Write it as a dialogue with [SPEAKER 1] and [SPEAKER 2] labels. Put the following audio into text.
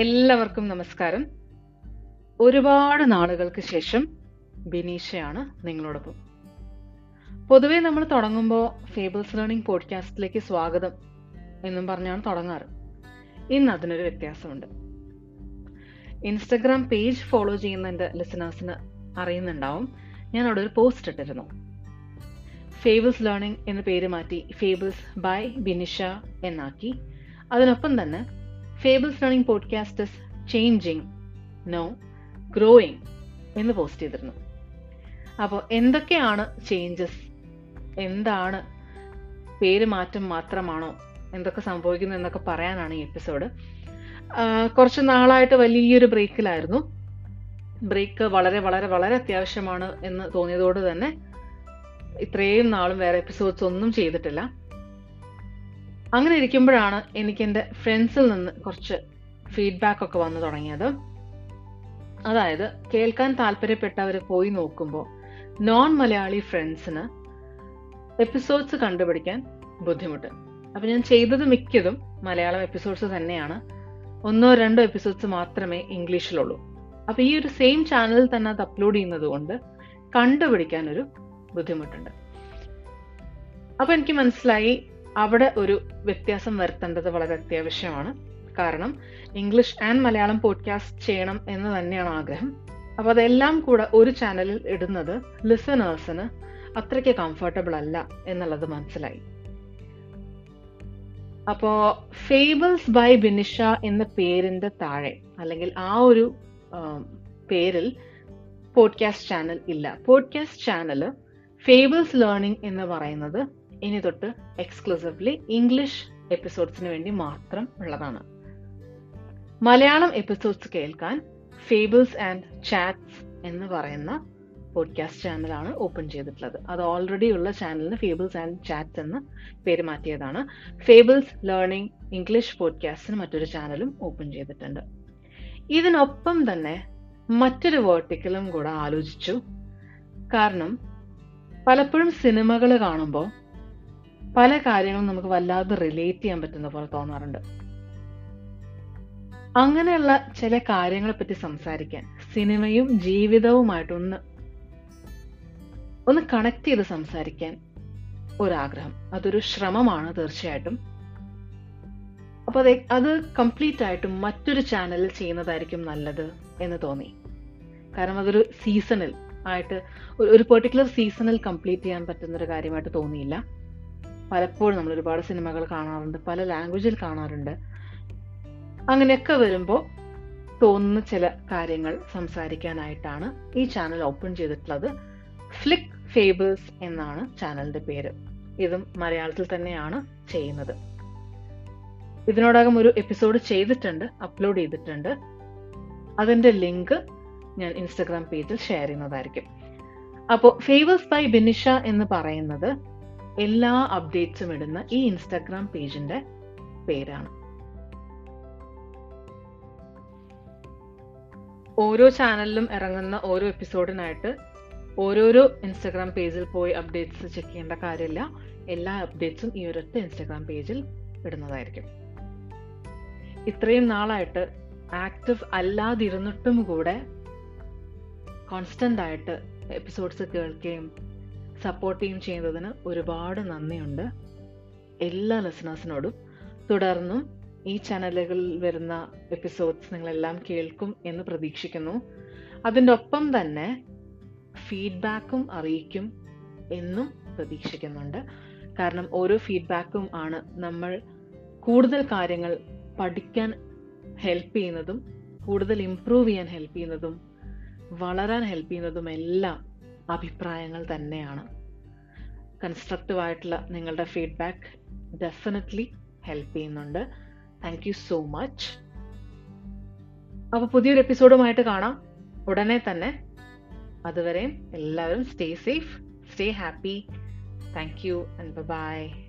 [SPEAKER 1] എല്ലാവർക്കും നമസ്കാരം. ഒരുപാട് നാളുകൾക്ക് ശേഷം ബിനീഷയാണ് നിങ്ങളോടൊപ്പം. പൊതുവേ നമ്മൾ തുടങ്ങുമ്പോൾ ഫേബിൾസ് ലേണിംഗ് പോഡ്കാസ്റ്റിലേക്ക് സ്വാഗതം എന്നും പറഞ്ഞാണ് തുടങ്ങാറ്. ഇന്ന് അതിനൊരു വ്യത്യാസമുണ്ട്. ഇൻസ്റ്റഗ്രാം പേജ് ഫോളോ ചെയ്യുന്ന എന്റെ ലിസണേഴ്സിന് അറിയുന്നുണ്ടാവും. ഞാൻ അവിടെ ഒരു പോസ്റ്റ് ഇട്ടിരുന്നു. ഫേബിൾസ് ലേണിംഗ് എന്ന പേര് മാറ്റി ഫേബിൾസ് ബൈ ബിനിഷ എന്നാക്കി. അതിനൊപ്പം തന്നെ fables running podcast changing no growing എന്ന് പോസ്റ്റ് ചെയ്തിരുന്നു. അപ്പോൾ എന്തൊക്കെയാണ് ചേഞ്ചസ് എന്താണ് പേര് മാറ്റം മാത്രമാണോ? എന്തൊക്കെ സംഭവിക്കുന്നു എന്നൊക്കെ പറയാനാണ് ഈ എപ്പിസോഡ് കുറച്ച് നാളായിട്ട് വലിയൊരു ബ്രേക്കിലായിരുന്നു ബ്രേക്ക് വളരെ വളരെ വളരെ അത്യാവശ്യമാണ് എന്ന് തോന്നിയതോട് തന്നെ ഇത്രയും നാളും വേറെ എപ്പിസോഡ്സ് ഒന്നും ചെയ്തിട്ടില്ല. അങ്ങനെ ഇരിക്കുമ്പോഴാണ് എനിക്ക് എന്റെ ഫ്രണ്ട്സിൽ നിന്ന് കുറച്ച് ഫീഡ്ബാക്ക് ഒക്കെ വന്നു തുടങ്ങിയത്. അതായത് കേൾക്കാൻ താല്പര്യപ്പെട്ടവർ പോയി നോക്കുമ്പോൾ നോൺ മലയാളി ഫ്രണ്ട്സിന് എപ്പിസോഡ്സ് കണ്ടുപിടിക്കാൻ ബുദ്ധിമുട്ട്. അപ്പം ഞാൻ ചെയ്തത് മിക്കതും മലയാളം എപ്പിസോഡ്സ് തന്നെയാണ്. ഒന്നോ രണ്ടോ എപ്പിസോഡ്സ് മാത്രമേ ഇംഗ്ലീഷിലുള്ളൂ. അപ്പം ഈ ഒരു സെയിം ചാനലിൽ തന്നെ അത് അപ്ലോഡ് ചെയ്യുന്നത് കൊണ്ട് കണ്ടുപിടിക്കാൻ ഒരു ബുദ്ധിമുട്ടുണ്ട്. അപ്പം എനിക്ക് മനസ്സിലായി അവിടെ ഒരു വ്യത്യാസം വരുത്തേണ്ടത് വളരെ അത്യാവശ്യമാണ്. കാരണം ഇംഗ്ലീഷ് ആൻഡ് മലയാളം പോഡ്കാസ്റ്റ് ചെയ്യണം എന്ന് തന്നെയാണ് ആഗ്രഹം. അപ്പോൾ അതെല്ലാം കൂടെ ഒരു ചാനലിൽ ഇടുന്നത് ലിസണേഴ്സിന് അത്രയ്ക്ക് കംഫർട്ടബിൾ അല്ല എന്നുള്ളത് മനസ്സിലായി. അപ്പോ ഫേബിൾസ് ബൈ ബിനിഷ എന്ന പേരിന്റെ താഴെ അല്ലെങ്കിൽ ആ ഒരു പേരിൽ പോഡ്കാസ്റ്റ് ചാനൽ ഇല്ല. പോഡ്കാസ്റ്റ് ചാനൽ ഫേബിൾസ് ലേണിംഗ് എന്ന് പറയുന്നത് ഇനി തൊട്ട് എക്സ്ക്ലൂസീവ്ലി ഇംഗ്ലീഷ് എപ്പിസോഡ്സിന് വേണ്ടി മാത്രം ഉള്ളതാണ്. മലയാളം എപ്പിസോഡ്സ് കേൾക്കാൻ ഫേബിൾസ് ആൻഡ് ചാറ്റ്സ് എന്ന് പറയുന്ന പോഡ്കാസ്റ്റ് ചാനലാണ് ഓപ്പൺ ചെയ്തിട്ടുള്ളത്. അത് ഓൾറെഡി ഉള്ള ചാനലിന് ഫേബിൾസ് ആൻഡ് ചാറ്റ്സ് എന്ന് പേര് മാറ്റിയതാണ്. ഫേബിൾസ് ലേണിംഗ് ഇംഗ്ലീഷ് പോഡ്കാസ്റ്റിന് മറ്റൊരു ചാനലും ഓപ്പൺ ചെയ്തിട്ടുണ്ട്. ഇതിനൊപ്പം തന്നെ മറ്റൊരു വേർട്ടിക്കലും കൂടെ ആലോചിച്ചു. കാരണം പലപ്പോഴും സിനിമകൾ കാണുമ്പോൾ പല കാര്യങ്ങളും നമുക്ക് വല്ലാതെ റിലേറ്റ് ചെയ്യാൻ പറ്റുന്ന പോലെ തോന്നാറുണ്ട്. അങ്ങനെയുള്ള ചില കാര്യങ്ങളെ പറ്റി സംസാരിക്കാൻ സിനിമയും ജീവിതവുമായിട്ടൊന്ന് ഒന്ന് കണക്ട് ചെയ്ത് സംസാരിക്കാൻ ഒരാഗ്രഹം. അതൊരു ശ്രമമാണ് തീർച്ചയായിട്ടും. അപ്പൊ അത് അത് കംപ്ലീറ്റ് ആയിട്ടും മറ്റൊരു ചാനലിൽ ചെയ്യുന്നതായിരിക്കും നല്ലത് എന്ന് തോന്നി. കാരണം അതൊരു സീസണിൽ ആയിട്ട് ഒരു പെർട്ടിക്കുലർ സീസണിൽ കംപ്ലീറ്റ് ചെയ്യാൻ പറ്റുന്ന ഒരു കാര്യമായിട്ട് തോന്നിയില്ല. പലപ്പോഴും നമ്മൾ ഒരുപാട് സിനിമകൾ കാണാറുണ്ട് പല ലാംഗ്വേജിൽ കാണാറുണ്ട്. അങ്ങനെയൊക്കെ വരുമ്പോൾ തോന്നുന്ന ചില കാര്യങ്ങൾ സംസാരിക്കാനായിട്ടാണ് ഈ ചാനൽ ഓപ്പൺ ചെയ്തിട്ടുള്ളത്. ഫ്ലിക് ഫേബിൾസ് എന്നാണ് ചാനലിന്റെ പേര്. ഇതും മലയാളത്തിൽ തന്നെയാണ് ചെയ്യുന്നത്. ഇതിനോടകം ഒരു എപ്പിസോഡ് ചെയ്തിട്ടുണ്ട് അപ്ലോഡ് ചെയ്തിട്ടുണ്ട്. അതിന്റെ ലിങ്ക് ഞാൻ ഇൻസ്റ്റഗ്രാം പേജിൽ ഷെയർ ചെയ്യുന്നതായിരിക്കും. അപ്പോൾ ഫേവേഴ്സ് ബൈ ബിനിഷ എന്ന് പറയുന്നത് എല്ലാ അപ്ഡേറ്റ്സും ഇടുന്ന ഈ ഇൻസ്റ്റാഗ്രാം പേജിന്റെ പേരാണ്. ഓരോ ചാനലിലും ഇറങ്ങുന്ന ഓരോ എപ്പിസോഡിനായിട്ട് ഓരോരോ ഇൻസ്റ്റാഗ്രാം പേജിൽ പോയി അപ്ഡേറ്റ്സ് ചെക്ക് ചെയ്യേണ്ട കാര്യമില്ല. എല്ലാ അപ്ഡേറ്റ്സും ഈ ഒരൊറ്റ ഇൻസ്റ്റാഗ്രാം പേജിൽ ഇടുന്നതായിരിക്കും. ഇത്രയും നാളായിട്ട് ആക്റ്റീവ് അല്ലാതിരുന്നിട്ടും കൂടെ കോൺസ്റ്റന്റ് ആയിട്ട് എപ്പിസോഡ്സ് കേൾക്കുകയും സപ്പോർട്ട് ചെയ്യും ചെയ്യുന്നതിന് ഒരുപാട് നന്ദിയുണ്ട്. എല്ലാ ലിസണേഴ്സിനോടും തുടർന്നും ഈ ചാനലുകളിൽ വരുന്ന എപ്പിസോഡ്സ് നിങ്ങളെല്ലാം കേൾക്കും എന്ന് പ്രതീക്ഷിക്കുന്നു. അതിന്റെ ഒപ്പം തന്നെ ഫീഡ്ബാക്കും അറിയിക്കും എന്നും പ്രതീക്ഷിക്കുന്നുണ്ട്. കാരണം ഓരോ ഫീഡ്ബാക്കും ആണ് നമ്മൾ കൂടുതൽ കാര്യങ്ങൾ പഠിക്കാൻ ഹെൽപ്പ് ചെയ്യുന്നതും കൂടുതൽ ഇംപ്രൂവ് ചെയ്യാൻ ഹെൽപ്പ് ചെയ്യുന്നതും വളരാൻ ഹെൽപ്പ് ചെയ്യുന്നതും എല്ലാം അഭിപ്രായങ്ങൾ തന്നെയാണ്. കൺസ്ട്രക്റ്റീവ് ആയിട്ടുള്ള നിങ്ങളുടെ ഫീഡ്ബാക്ക് ഡെഫിനറ്റ്ലി ഹെൽപ്പ് ചെയ്യുന്നുണ്ട്. താങ്ക് യു സോ മച്ച് അപ്പോൾ പുതിയൊരു എപ്പിസോഡുമായിട്ട് കാണാം. ഉടനെ തന്നെ അതുവരെയും എല്ലാവരും stay safe stay happy thank you and bye